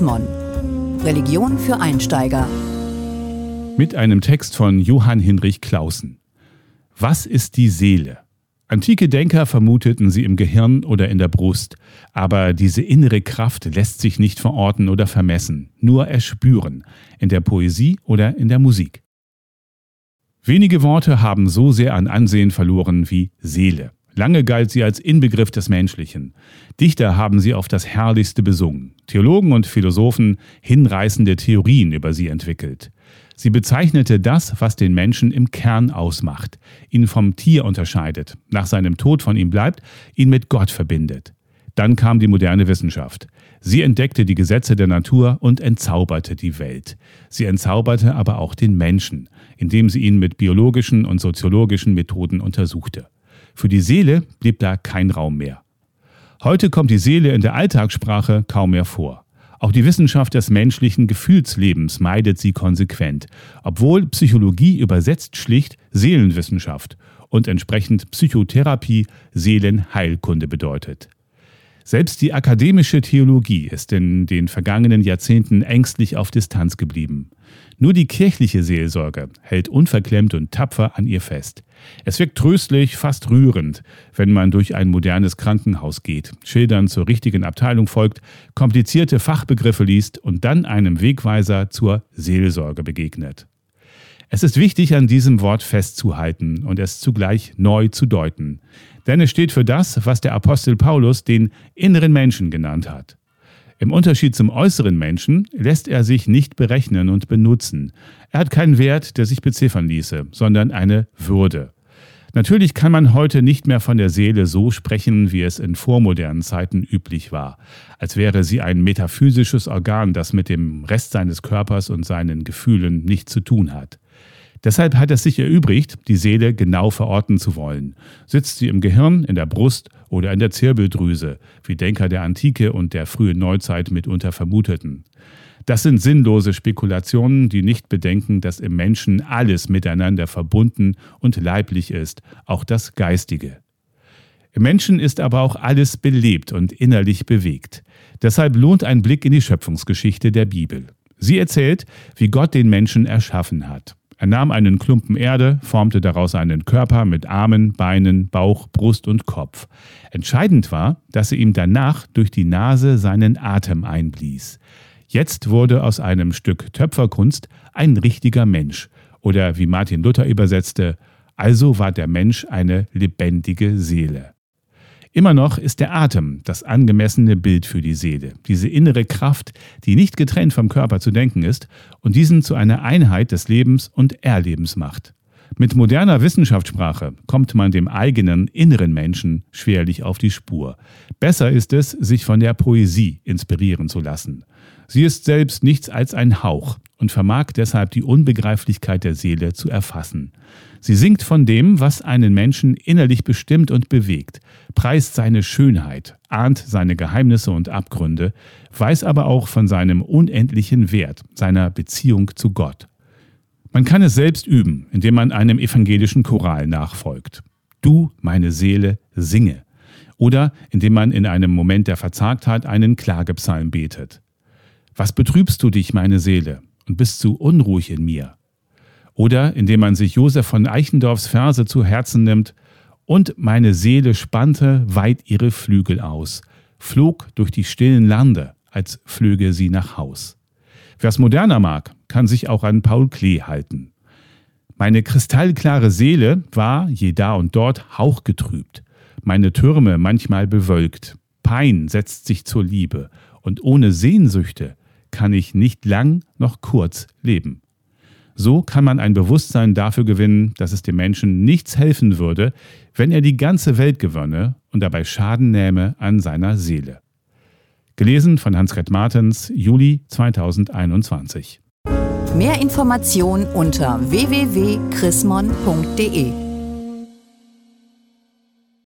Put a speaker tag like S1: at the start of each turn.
S1: Mon. Religion für Einsteiger.
S2: Mit einem Text von Johann Hinrich Clausen. Was ist die Seele? Antike Denker vermuteten sie im Gehirn oder in der Brust, aber diese innere Kraft lässt sich nicht verorten oder vermessen, nur erspüren, in der Poesie oder in der Musik. Wenige Worte haben so sehr an Ansehen verloren wie Seele. Lange galt sie als Inbegriff des Menschlichen. Dichter haben sie auf das Herrlichste besungen, Theologen und Philosophen hinreißende Theorien über sie entwickelt. Sie bezeichnete das, was den Menschen im Kern ausmacht, ihn vom Tier unterscheidet, nach seinem Tod von ihm bleibt, ihn mit Gott verbindet. Dann kam die moderne Wissenschaft. Sie entdeckte die Gesetze der Natur und entzauberte die Welt. Sie entzauberte aber auch den Menschen, indem sie ihn mit biologischen und soziologischen Methoden untersuchte. Für die Seele blieb da kein Raum mehr. Heute kommt die Seele in der Alltagssprache kaum mehr vor. Auch die Wissenschaft des menschlichen Gefühlslebens meidet sie konsequent, obwohl Psychologie übersetzt schlicht Seelenwissenschaft und entsprechend Psychotherapie Seelenheilkunde bedeutet. Selbst die akademische Theologie ist in den vergangenen Jahrzehnten ängstlich auf Distanz geblieben. Nur die kirchliche Seelsorge hält unverklemmt und tapfer an ihr fest. Es wirkt tröstlich, fast rührend, wenn man durch ein modernes Krankenhaus geht, Schildern zur richtigen Abteilung folgt, komplizierte Fachbegriffe liest und dann einem Wegweiser zur Seelsorge begegnet. Es ist wichtig, an diesem Wort festzuhalten und es zugleich neu zu deuten, denn es steht für das, was der Apostel Paulus den inneren Menschen genannt hat. Im Unterschied zum äußeren Menschen lässt er sich nicht berechnen und benutzen. Er hat keinen Wert, der sich beziffern ließe, sondern eine Würde. Natürlich kann man heute nicht mehr von der Seele so sprechen, wie es in vormodernen Zeiten üblich war, als wäre sie ein metaphysisches Organ, das mit dem Rest seines Körpers und seinen Gefühlen nichts zu tun hat. Deshalb hat es sich erübrigt, die Seele genau verorten zu wollen. Sitzt sie im Gehirn, in der Brust oder in der Zirbeldrüse, wie Denker der Antike und der frühen Neuzeit mitunter vermuteten. Das sind sinnlose Spekulationen, die nicht bedenken, dass im Menschen alles miteinander verbunden und leiblich ist, auch das Geistige. Im Menschen ist aber auch alles belebt und innerlich bewegt. Deshalb lohnt ein Blick in die Schöpfungsgeschichte der Bibel. Sie erzählt, wie Gott den Menschen erschaffen hat. Er nahm einen Klumpen Erde, formte daraus einen Körper mit Armen, Beinen, Bauch, Brust und Kopf. Entscheidend war, dass er ihm danach durch die Nase seinen Atem einblies. Jetzt wurde aus einem Stück Töpferkunst ein richtiger Mensch. Oder wie Martin Luther übersetzte, also war der Mensch eine lebendige Seele. Immer noch ist der Atem das angemessene Bild für die Seele, diese innere Kraft, die nicht getrennt vom Körper zu denken ist und diesen zu einer Einheit des Lebens und Erlebens macht. Mit moderner Wissenschaftssprache kommt man dem eigenen inneren Menschen schwerlich auf die Spur. Besser ist es, sich von der Poesie inspirieren zu lassen. Sie ist selbst nichts als ein Hauch und vermag deshalb die Unbegreiflichkeit der Seele zu erfassen. Sie singt von dem, was einen Menschen innerlich bestimmt und bewegt, preist seine Schönheit, ahnt seine Geheimnisse und Abgründe, weiß aber auch von seinem unendlichen Wert, seiner Beziehung zu Gott. Man kann es selbst üben, indem man einem evangelischen Choral nachfolgt. Du, meine Seele, singe. Oder indem man in einem Moment der Verzagtheit einen Klagepsalm betet. Was betrübst du dich, meine Seele, und bist zu unruhig in mir? Oder indem man sich Josef von Eichendorffs Verse zu Herzen nimmt, und meine Seele spannte weit ihre Flügel aus, flog durch die stillen Lande, als flöge sie nach Haus. Wer es moderner mag, kann sich auch an Paul Klee halten. Meine kristallklare Seele war je da und dort hauchgetrübt, meine Türme manchmal bewölkt. Pein setzt sich zur Liebe, und ohne Sehnsüchte kann ich nicht lang noch kurz leben. So kann man ein Bewusstsein dafür gewinnen, dass es dem Menschen nichts helfen würde, wenn er die ganze Welt gewönne und dabei Schaden nähme an seiner Seele. Gelesen von Hans-Gerd Martens, Juli 2021.
S1: Mehr Informationen unter www.chrismon.de